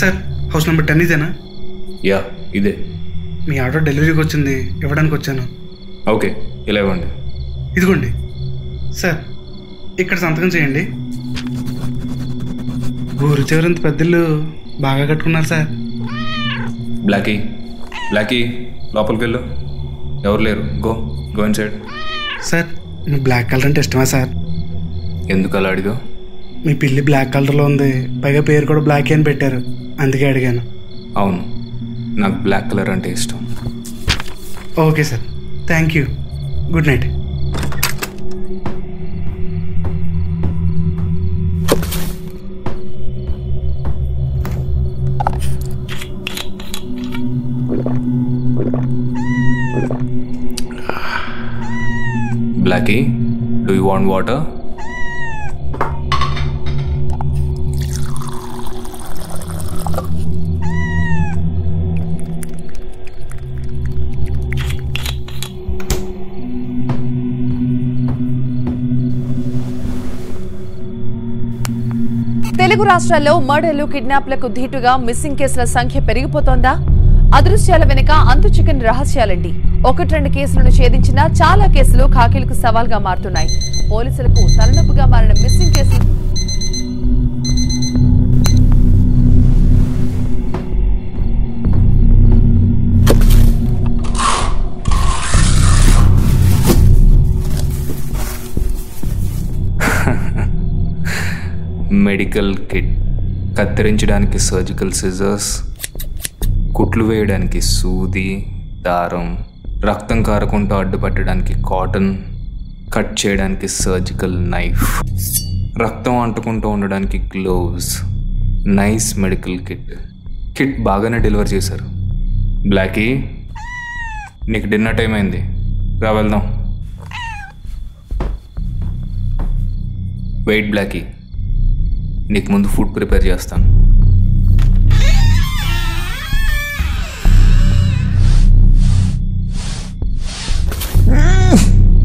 Sir house number ten ఇదేనా? Yeah ఇదే. మీ ఆర్డర్ డెలివరీకి వచ్చింది ఇవ్వడానికి వచ్చాను. ఓకే ఇలా ఇవ్వండి. ఇదిగోండి. సార్ ఇక్కడ సంతకం చేయండి. ఊరి చివరంత పెద్దలు బాగా కట్టుకున్నారు సార్. బ్లాకీ. బ్లాకీ లోపలికి వెళ్ళు ఎవరు లేరు. Go go inside sir మీ బ్లాక్ కలర్ అంటే ఇష్టమా సార్? ఎందుకు అలా అడిగా మీ పిల్లి బ్లాక్ కలర్లో ఉంది. పైగా పేరు కూడా బ్లాక్ అని పెట్టారు. అందుకే అడిగాను. అవును. నాకు బ్లాక్ కలర్ అంటే ఇష్టం. Okay sir. Thank you good night blacky do you want water Telugu రాష్ట్రాల్లో మర్డర్లు కిడ్నాప్లకు ధీటుగా మిస్సింగ్ కేసుల సంఖ్య పెరిగిపోతోందా? అదృశ్యాల వెనుక అంతు చికెన్ రహస్యాలండి. ఒకటి రెండు కేసులను ఛేదించిన చాలా కేసులు ఖాకీలకు సవాల్గా మారుతున్నాయి. పోలీసులకు తలనొప్పిగా మారిన మిస్సింగ్ కేసులు మెడికల్ కిట్ కత్తిరించడానికి సర్జికల్ సిజర్స్ కుట్లు వేయడానికి సూది దారం రక్తం కారకుండా అడ్డుపట్టడానికి కాటన్ కట్ చేయడానికి సర్జికల్ నైఫ్ రక్తం అంటుకుంటూ ఉండడానికి gloves nice medical kit. Kit బాగానే డెలివర్ చేశారు. బ్లాకీ నీకు డిన్నర్ టైం అయింది. రా వెళ్దాం. వెయిట్ బ్లాకీ నీకు ముందు ఫుడ్ ప్రిపేర్ చేస్తాను.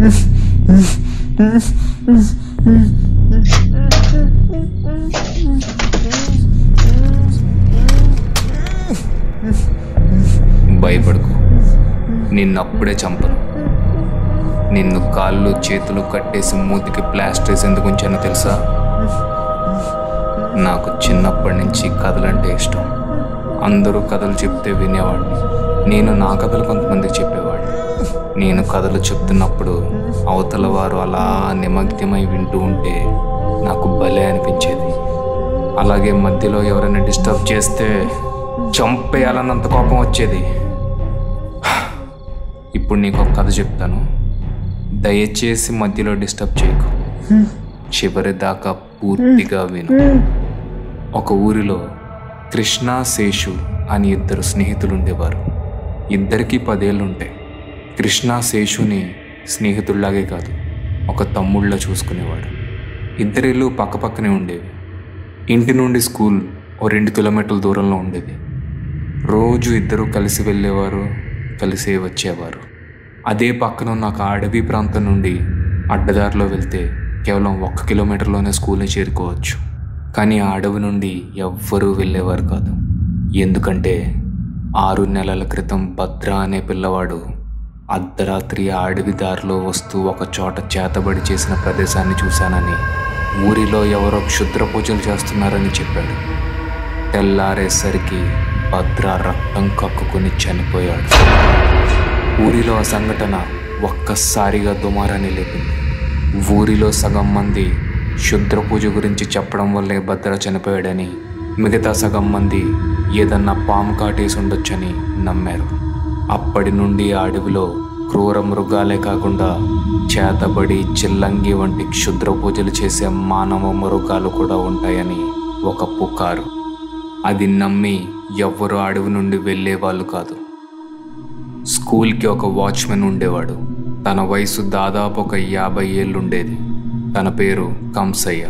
భయపడకు. నిన్నప్పుడే చంపను. నిన్ను కాళ్ళు చేతులు కట్టేసి మూతికి ప్లాస్టర్స్ ఎందుకు ఉంచానో తెలుసా? నాకు చిన్నప్పటి నుంచి కథలంటే ఇష్టం. అందరూ కథలు చెప్తే వినేవాడిని. నేను నా కథలు కొంతమందికి చెప్పేవాడిని. నేను కథలు చెప్తున్నప్పుడు అవతల వారు అలా నిమగ్నమై వింటూ ఉంటే నాకు భలే అనిపించేది. అలాగే మధ్యలో ఎవరైనా డిస్టర్బ్ చేస్తే చంపేయాలన్నంత కోపం వచ్చేది. ఇప్పుడు నీకు ఒక కథ చెప్తాను. దయచేసి మధ్యలో డిస్టర్బ్ చేయకు. చివరి దాకా పూర్తిగా విను. ఒక ఊరిలో కృష్ణ శేషు అని ఇద్దరు స్నేహితులు ఉండేవారు ఇద్దరికీ పదేళ్ళు ఉంటాయి కృష్ణ శేషుని స్నేహితుల్లాగే కాదు ఒక తమ్ముళ్ళ చూసుకునేవాడు. ఇద్దరిల్లు పక్కపక్కనే ఉండేవి. ఇంటి నుండి స్కూల్ ఓ రెండు కిలోమీటర్ల దూరంలో ఉండేది. రోజు ఇద్దరు కలిసి వెళ్ళేవారు కలిసే వచ్చేవారు. అదే పక్కన ఉన్న ఒక అడవి ప్రాంతం నుండి అడ్డదారిలో వెళ్తే కేవలం ఒక్క కిలోమీటర్లోనే స్కూల్ని చేరుకోవచ్చు. కానీ ఆ అడవి నుండి ఎవ్వరూ వెళ్ళేవారు కాదు. ఎందుకంటే ఆరు నెలల క్రితం భద్ర అనే పిల్లవాడు అర్ధరాత్రి ఆ అడవి దారిలో వస్తూ ఒక చోట చేతబడి చేసిన ప్రదేశాన్ని చూశానని ఊరిలో ఎవరో క్షుద్ర పూజలు చేస్తున్నారని చెప్పాడు. తెల్లారేసరికి భద్ర రక్తం కక్కుకుని చనిపోయాడు. ఊరిలో ఆ సంఘటన ఒక్కసారిగా దుమారాన్ని లేపింది. ఊరిలో సగం మంది శుద్ర పూజ గురించి చెప్పడం వల్లే భద్ర చనిపోయాడని మిగతా సగం మంది ఏదన్నా పాము కాటేసి ఉండొచ్చని నమ్మారు. అప్పటి నుండి ఆ అడవిలో క్రూర మృగాలే కాకుండా చేతబడి చిల్లంగి వంటి క్షుద్ర పూజలు చేసే మానవ మృగాలు కూడా ఉంటాయని ఒక పుకారు. అది నమ్మి ఎవ్వరూ అడవి నుండి వెళ్ళేవాళ్ళు కాదు. స్కూల్కి ఒక వాచ్మెన్ ఉండేవాడు. తన వయసు దాదాపు ఒక యాభై ఏళ్ళుండేది. తన పేరు కంసయ్య.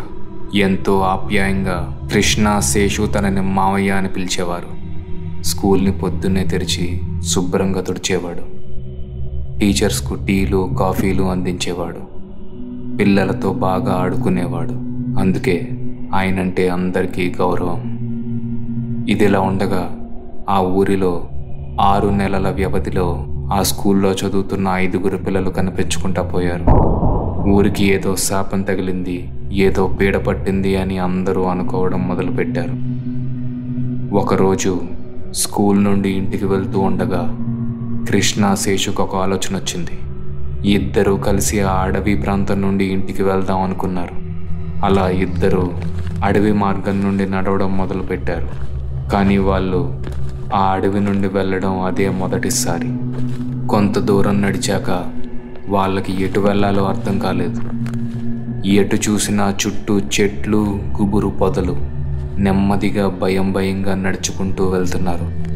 ఎంతో ఆప్యాయంగా కృష్ణ శేషు తనని మావయ్య అని పిలిచేవారు. స్కూల్ని పొద్దున్నే తెరిచి శుభ్రంగా తుడిచేవాడు. టీచర్స్కు టీలు కాఫీలు అందించేవాడు. పిల్లలతో బాగా ఆడుకునేవాడు. అందుకే ఆయనంటే అందరికీ గౌరవం. ఇదిలా ఉండగా ఆ ఊరిలో ఆరు నెలల వ్యవధిలో ఆ స్కూల్లో చదువుతున్న ఐదుగురు పిల్లలు కనిపించుకుంటా పోయారు. ఊరికి ఏదో శాపం తగిలింది ఏదో పీడ పట్టింది అని అందరూ అనుకోవడం మొదలుపెట్టారు. ఒకరోజు స్కూల్ నుండి ఇంటికి వెళ్తూ ఉండగా కృష్ణ శేషుకు ఒక ఆలోచన వచ్చింది. ఇద్దరూ కలిసి ఆ అడవి ప్రాంతం నుండి ఇంటికి వెళ్దాం అనుకున్నారు. అలా ఇద్దరు అడవి మార్గం నుండి నడవడం మొదలుపెట్టారు. కానీ వాళ్ళు ఆ అడవి నుండి వెళ్ళడం అదే మొదటిసారి. కొంత దూరం నడిచాక వాళ్ళకి ఎటు వెళ్ళాలో అర్థం కాలేదు. ఎటు చూసినా చుట్టూ చెట్లు గుబురు పొదలు. నెమ్మదిగా భయం భయంగా నడుచుకుంటూ వెళ్తున్నారు.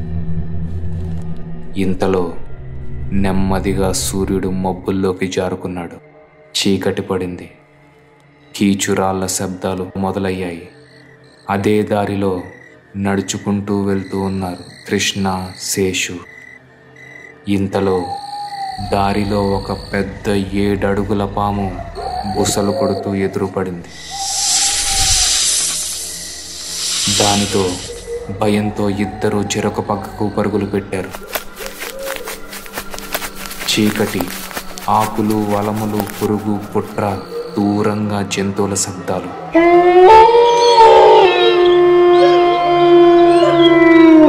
ఇంతలో నెమ్మదిగా సూర్యుడు మబ్బుల్లోకి జారుకున్నాడు. చీకటి పడింది. కీచురాళ్ళ శబ్దాలు మొదలయ్యాయి. అదే దారిలో నడుచుకుంటూ వెళ్తూ ఉన్నారు కృష్ణ శేషు. ఇంతలో దారిలో ఒక పెద్ద ఏడడుగుల పాము బుసలు కొడుతూ ఎదురుపడింది. దానితో భయంతో ఇద్దరు చెరొక పక్కకు పరుగులు పెట్టారు. చీకటి ఆకులు వలములు పురుగు పుట్ర దూరంగా జంతువుల శబ్దాలు.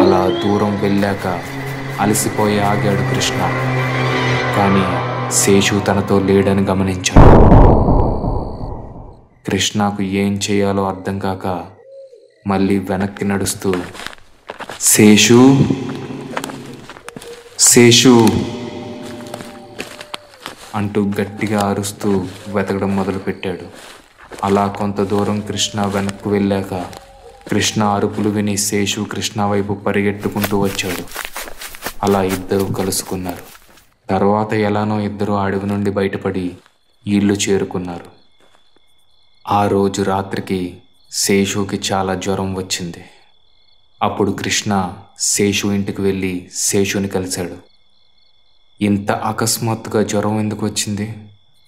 అలా దూరం వెళ్ళాక అలసిపోయి ఆగాడు కృష్ణ. కానీ శేషు తనతో లేడని గమనించాడు. కృష్ణకు ఏం చేయాలో అర్థం కాక మళ్ళీ వెనక్కి నడుస్తూ శేషు శేషు అంటూ గట్టిగా అరుస్తూ వెతకడం మొదలుపెట్టాడు. అలా కొంత దూరం కృష్ణ వెనక్కు వెళ్ళాక కృష్ణ అరుపులు విని శేషు కృష్ణ వైపు పరిగెట్టుకుంటూ వచ్చాడు. అలా ఇద్దరూ కలుసుకున్నారు. తర్వాత ఎలానో ఇద్దరు అడవి నుండి బయటపడి ఇల్లు చేరుకున్నారు. ఆ రోజు రాత్రికి శేషుకి చాలా జ్వరం వచ్చింది. అప్పుడు కృష్ణ శేషు ఇంటికి వెళ్ళి శేషుని కలిశాడు. ఇంత అకస్మాత్తుగా జ్వరం ఎందుకు వచ్చింది?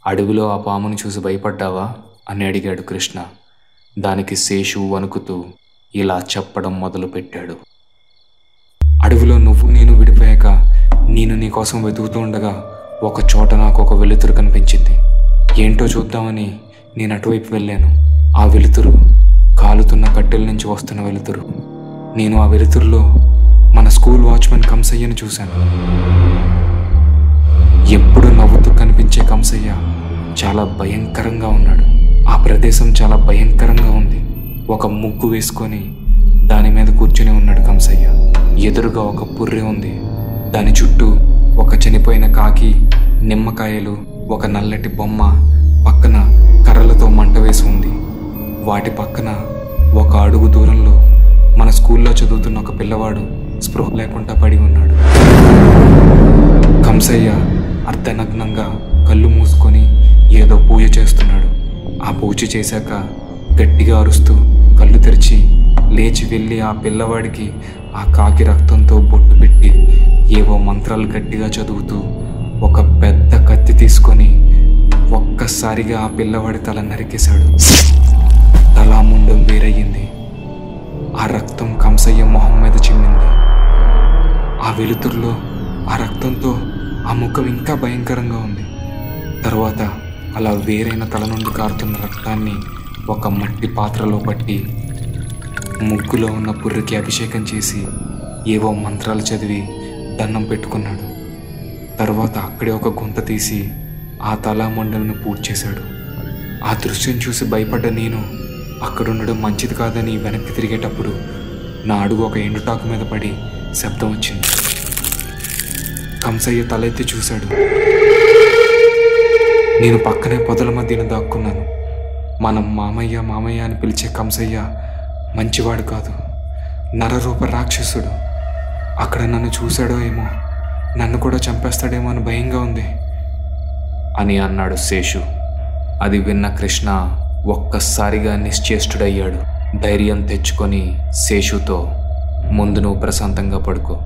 అడవిలో ఆ పాముని చూసి భయపడ్డావా? అని అడిగాడు కృష్ణ. దానికి శేషు వణుకుతూ ఇలా చెప్పడం మొదలుపెట్టాడు. అడవిలో నువ్వు నేను విడిపోయాక నేను నీకోసం వెతుకుతూ ఉండగా ఒక చోట నాకు ఒక వెలుతురు కనిపించింది. ఏంటో చూద్దామని నేను అటువైపు వెళ్ళాను. ఆ వెలుతురు కాలుతున్న కట్టెల నుంచి వస్తున్న వెలుతురు. నేను ఆ వెలుతురులో మన స్కూల్ వాచ్మెన్ కంసయ్యను చూశాను. ఎప్పుడు నవ్వుతూ కనిపించే కంసయ్య చాలా భయంకరంగా ఉన్నాడు. ఆ ప్రదేశం చాలా భయంకరంగా ఉంది. ఒక ముగ్గు వేసుకొని దాని మీద కూర్చుని ఉన్నాడు కంసయ్య. ఎదురుగా ఒక పుర్రె ఉంది. దాని చుట్టూ ఒక చనిపోయిన కాకి నిమ్మకాయలు ఒక నల్లటి బొమ్మ పక్కన కర్రలతో మంట వేసి ఉంది. వాటి పక్కన ఒక అడుగు దూరంలో మన స్కూల్లో చదువుతున్న ఒక పిల్లవాడు స్పృహ లేకుండా పడి ఉన్నాడు. కంసయ్య అర్ధనగ్నంగా కళ్ళు మూసుకొని ఏదో పూజ చేస్తున్నాడు. ఆ పూజ చేశాక గట్టిగా అరుస్తూ కళ్ళు తెరిచి లేచి వెళ్ళి ఆ పిల్లవాడికి ఆ కాకి రక్తంతో బొట్టు పెట్టి ఏవో మంత్రాలు గట్టిగా చదువుతూ ఒక పెద్ద కత్తి తీసుకొని ఒక్కసారిగా ఆ పిల్లవాడి తల నరికేశాడు. తలా ముండం వేరయ్యింది. ఆ రక్తం కంసయ్య మొహం మీద చిమ్మింది. ఆ వెలుతురులో ఆ రక్తంతో ఆ ముఖం ఇంకా భయంకరంగా ఉంది. తర్వాత అలా వేరైన తల నుండి కారుతున్న రక్తాన్ని ఒక మట్టి పాత్రలో పట్టి ముగ్గులో ఉన్న పుర్రికి అభిషేకం చేసి ఏవో మంత్రాలు చదివి దండం పెట్టుకున్నాడు. తర్వాత అక్కడే ఒక గుంత తీసి ఆ తలా మండలను చేశాడు ఆ దృశ్యం చూసి భయపడ్డ నేను అక్కడుండడం మంచిది కాదని వెనక్కి తిరిగేటప్పుడు నా అడుగు ఒక ఎండుటాకు మీద పడి శబ్దం వచ్చింది. కంసయ్య తలెత్తి చూశాడు. నేను పక్కనే పొదల మధ్యన దాక్కున్నాను. మనం మామయ్య మామయ్య అని పిలిచే కంసయ్య మంచివాడు కాదు. నరరూప రాక్షసుడు. అక్కడ నన్ను చూశాడో ఏమో నన్ను కూడా చంపేస్తాడేమో అని భయంగా ఉంది. అని అన్నాడు శేషు. అది విన్న కృష్ణ ఒక్కసారిగా నిశ్చేష్టుడయ్యాడు. ధైర్యం తెచ్చుకొని శేషుతో ముందు నువ్వు ప్రశాంతంగా పడుకో.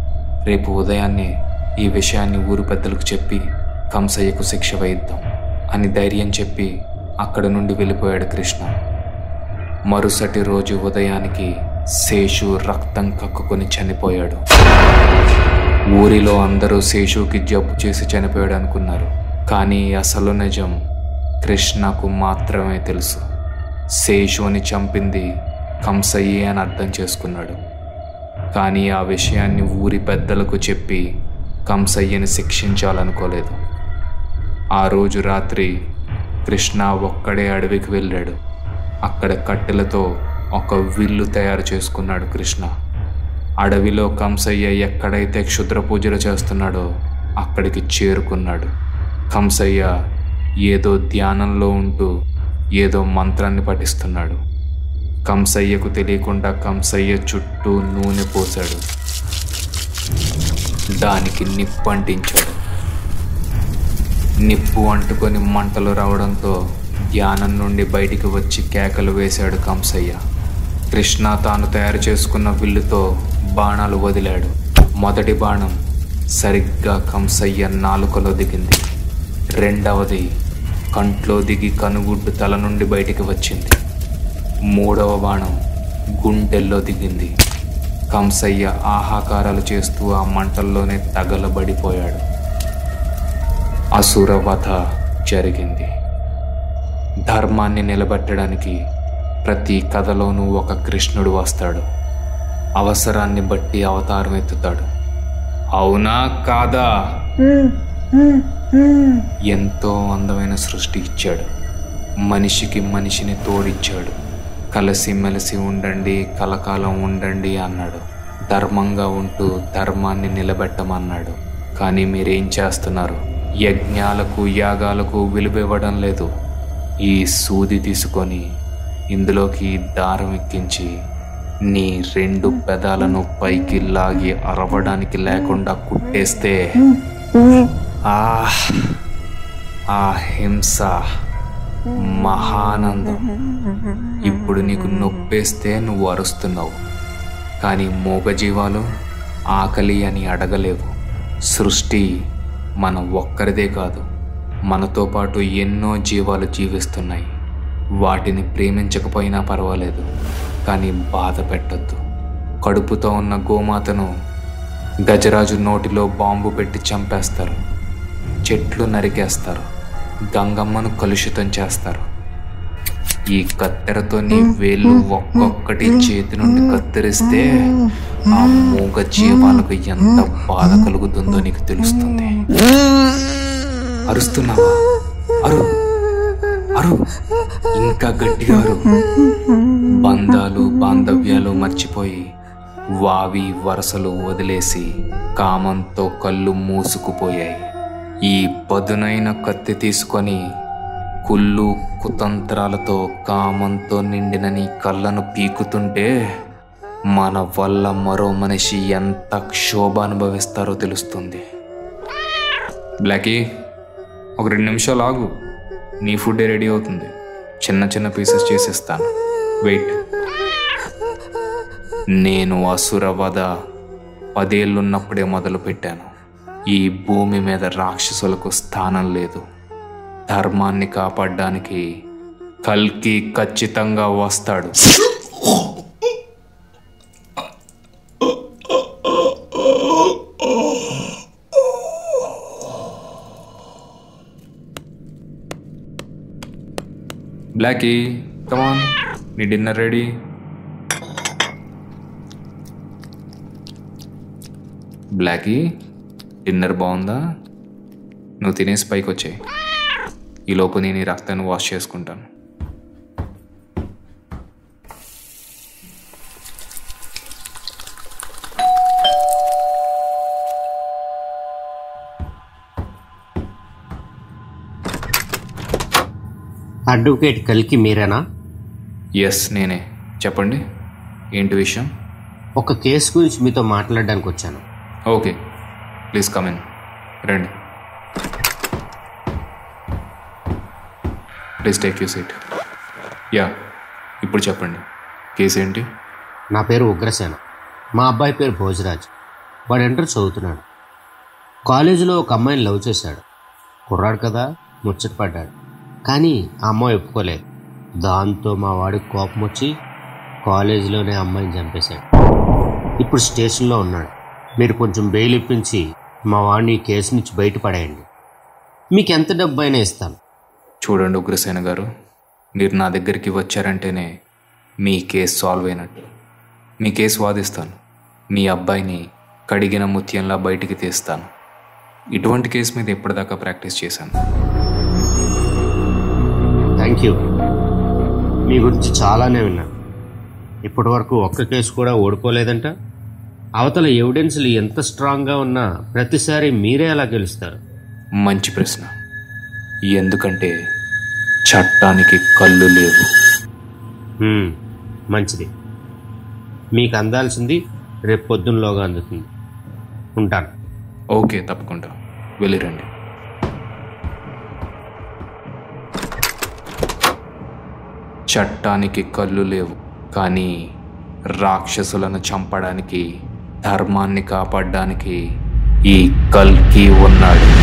రేపు ఉదయాన్నే ఈ విషయాన్ని ఊరు పెద్దలకు చెప్పి కంసయ్యకు శిక్ష వేయిద్దాం అని ధైర్యం చెప్పి అక్కడి నుండి వెళ్ళిపోయాడు కృష్ణ. మరుసటి రోజు ఉదయానికి శేషు రక్తం కక్కుకొని చనిపోయాడు. ఊరిలో అందరూ శేషుకి జబ్బు చేసి చనిపోయాడు అనుకున్నారు. కానీ అసలు నిజం కృష్ణకు మాత్రమే తెలుసు. శేషుని చంపింది కంసయ్యే అని అర్థం చేసుకున్నాడు. కానీ ఆ విషయాన్ని ఊరి పెద్దలకు చెప్పి కంసయ్యని శిక్షించాలనుకోలేదు. ఆ రోజు రాత్రి కృష్ణ ఒక్కడే అడవికి వెళ్ళాడు. అక్కడ కట్టెలతో ఒక విల్లు తయారు చేసుకున్నాడు కృష్ణ. అడవిలో కంసయ్య ఎక్కడైతే క్షుద్ర పూజలు చేస్తున్నాడో అక్కడికి చేరుకున్నాడు. కంసయ్య ఏదో ధ్యానంలో ఉంటూ ఏదో మంత్రాన్ని పఠిస్తున్నాడు. కంసయ్యకు తెలియకుండా కంసయ్య చుట్టూ నూనె పోశాడు. దానికి నిప్పు అంటించాడు. నిప్పు అంటుకొని మంటలు రావడంతో ధ్యానం నుండి బయటికి వచ్చి కేకలు వేశాడు కంసయ్య. కృష్ణ తాను తయారు చేసుకున్న విల్లుతో బాణాలు వదిలాడు. మొదటి బాణం సరిగ్గా కంసయ్య నాలుకలో దిగింది. రెండవది కంట్లో దిగి కనుగుడ్డు తల నుండి బయటికి వచ్చింది. మూడవ బాణం గుండెల్లో దిగింది. కంసయ్య ఆహాకారాలు చేస్తూ ఆ మంటల్లోనే తగలబడిపోయాడు. అసురవధ జరిగింది. ధర్మాన్ని నిలబెట్టడానికి ప్రతి కథలోనూ ఒక కృష్ణుడు వస్తాడు. అవసరాన్ని బట్టి అవతారం ఎత్తుతాడు. అవునా కాదా? ఎంతో అందమైన సృష్టి ఇచ్చాడు. మనిషికి మనిషిని తోడిచ్చాడు. కలిసి మెలిసి ఉండండి కలకాలం ఉండండి అన్నాడు. ధర్మంగా ఉంటూ ధర్మాన్ని నిలబెట్టమన్నాడు. కానీ మీరేం చేస్తున్నారు? యజ్ఞాలకు యాగాలకు విలువివ్వడం లేదు. ఈ సూది తీసుకొని ఇందులోకి దారం ఎక్కించి నీ రెండు పెదాలను పైకి లాగి అరవడానికి లేకుండా కుట్టేస్తే ఆ ఆ హింస మహానందం. ఇప్పుడు నీకు నొప్పేస్తే నువ్వు అరుస్తున్నావు. కానీ మూగజీవాలు ఆకలి అని అడగలేవు. సృష్టి మన ఒక్కరిదే కాదు మనతో పాటు ఎన్నో జీవాలు జీవిస్తున్నాయి. వాటిని ప్రేమించకపోయినా పర్వాలేదు కానీ బాధ పెట్టద్దు. కడుపుతో ఉన్న గోమాతను గజరాజు నోటిలో బాంబు పెట్టి చంపేస్తారు. చెట్లు నరికేస్తారు. గంగమ్మను కలుషితం చేస్తారు. ఈ కత్తెరతో నీ వేళ్ళు ఒక్కొక్కటి చేతి నుండి కత్తిరిస్తే ఆ మూగ జీవాలకు ఎంత బాధ కలుగుతుందో నీకు తెలుస్తుంది. అరుస్తున్నావా? అరు. అరు. ఇంకా గట్టిగా అరు. బంధాలు బాంధవ్యాలు మర్చిపోయి వావి వరసలు వదిలేసి కామంతో కళ్ళు మూసుకుపోయాయి. ఈ పదునైన కత్తి తీసుకొని కుళ్ళు కుతంత్రాలతో కామంతో నిండిన నీ కళ్ళను పీకుతుంటే మన వల్ల మరో మనిషి ఎంత క్షోభ అనుభవిస్తారో తెలుస్తుంది. బ్లాకీ ఒక రెండు నిమిషాలు ఆగు. నీ ఫుడ్ రెడీ అవుతుంది. చిన్న చిన్న పీసెస్ చేసేస్తాను. వెయిట్. నేను అసురవధ పదేళ్ళున్నప్పుడే మొదలుపెట్టాను. ఈ భూమి మీద రాక్షసులకు స్థానం లేదు. ధర్మాన్ని కాపాడడానికి కల్కి ఖచ్చితంగా వస్తాడు. బ్లాకీ కమాన్ నీ డిన్నర్ రెడీ. బ్లాకీ డిన్నర్ బాగుందా? నువ్వు తినేసి పైకి వచ్చాయి ఈలోపు నేను ఈ రక్తాన్ని వాష్ చేసుకుంటాను. అడ్వకేట్ కల్కి మీరేనా? ఎస్ నేనే. చెప్పండి. ఏంటి విషయం? ఒక కేసు గురించి మీతో మాట్లాడడానికి వచ్చాను ఓకే. ప్లీజ్ కమ్ రండి. Please take you seat. Yeah ఇప్పుడు చెప్పండి. కేసు ఏంటి? నా పేరు ఉగ్రసేన. మా అబ్బాయి పేరు భోజరాజ్. వాడు ఇంటర్ చదువుతున్నాడు. కాలేజీలో ఒక అమ్మాయిని లవ్ చేశాడు. కుర్రాడు కదా ముచ్చట పడ్డాడు. కానీ ఆ అమ్మాయి ఒప్పుకోలేదు. దాంతో మా వాడికి కోపం వచ్చి కాలేజీలోనే అమ్మాయిని చంపేశాడు. ఇప్పుడు స్టేషన్లో ఉన్నాడు. మీరు కొంచెం బెయిల్ ఇప్పించి మా వాడిని ఈ కేసు నుంచి బయటపడేయండి. మీకు ఎంత డబ్బు అయినా ఇస్తాను. చూడండి ఉగ్రసేన గారు మీరు నా దగ్గరికి వచ్చారంటేనే మీ కేసు సాల్వ్ అయినట్టు. మీ కేసు వాదిస్తాను. మీ అబ్బాయిని కడిగిన ముత్యంలా బయటికి తీస్తాను. ఇటువంటి కేసు మీద ఎప్పటిదాకా ప్రాక్టీస్ చేశాను. థ్యాంక్ యూ మీ గురించి చాలానే విన్నాను. ఇప్పటి వరకు ఒక్క కేసు కూడా ఓడిపోలేదంట. అవతల ఎవిడెన్స్లు ఎంత స్ట్రాంగ్గా ఉన్నా ప్రతిసారి మీరే ఎలా గెలుస్తారు. మంచి ప్రశ్న. ఎందుకంటే చట్టానికి కళ్ళు లేవు. మంచిది. మీకు అందాల్సింది రేపు పొద్దున్నలోగా అందుతుంది. ఉంటాను. ఓకే తప్పకుండా. వెళ్ళిరండి. చట్టానికి కళ్ళు లేవు కానీ రాక్షసులను చంపడానికి ధర్మాన్ని కాపాడడానికి ఈ కల్కి ఉన్నాడు.